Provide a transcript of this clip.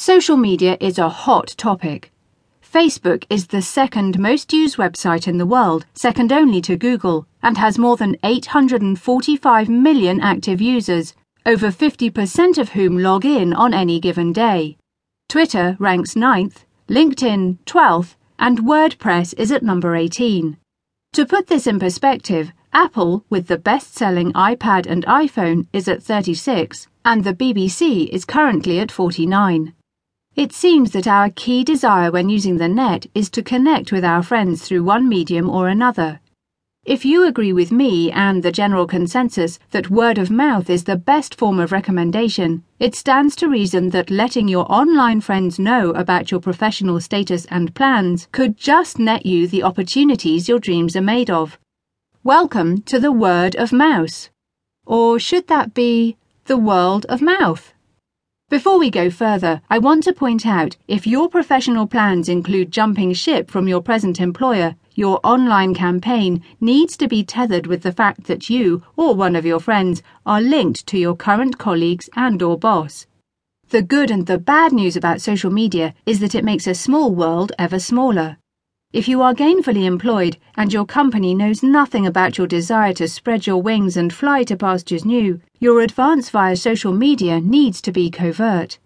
Social media is a hot topic. Facebook is the second most used website in the world, second only to Google, and has more than 845 million active users, over 50% of whom log in on any given day. Twitter ranks 9th, LinkedIn 12th, and WordPress is at number 18. To put this in perspective, Apple, with the best selling iPad and iPhone, is at 36, and the BBC is currently at 49. It seems that our key desire when using the net is to connect with our friends through one medium or another. If you agree with me and the general consensus that word of mouth is the best form of recommendation, it stands to reason that letting your online friends know about your professional status and plans could just net you the opportunities your dreams are made of. Welcome to the word of mouse. Or should that be the world of mouth? Before we go further, I want to point out if your professional plans include jumping ship from your present employer, your online campaign needs to be tethered with the fact that you or one of your friends are linked to your current colleagues and or boss. The good and the bad news about social media is that it makes a small world ever smaller. If you are gainfully employed and your company knows nothing about your desire to spread your wings and fly to pastures new, your advance via social media needs to be covert.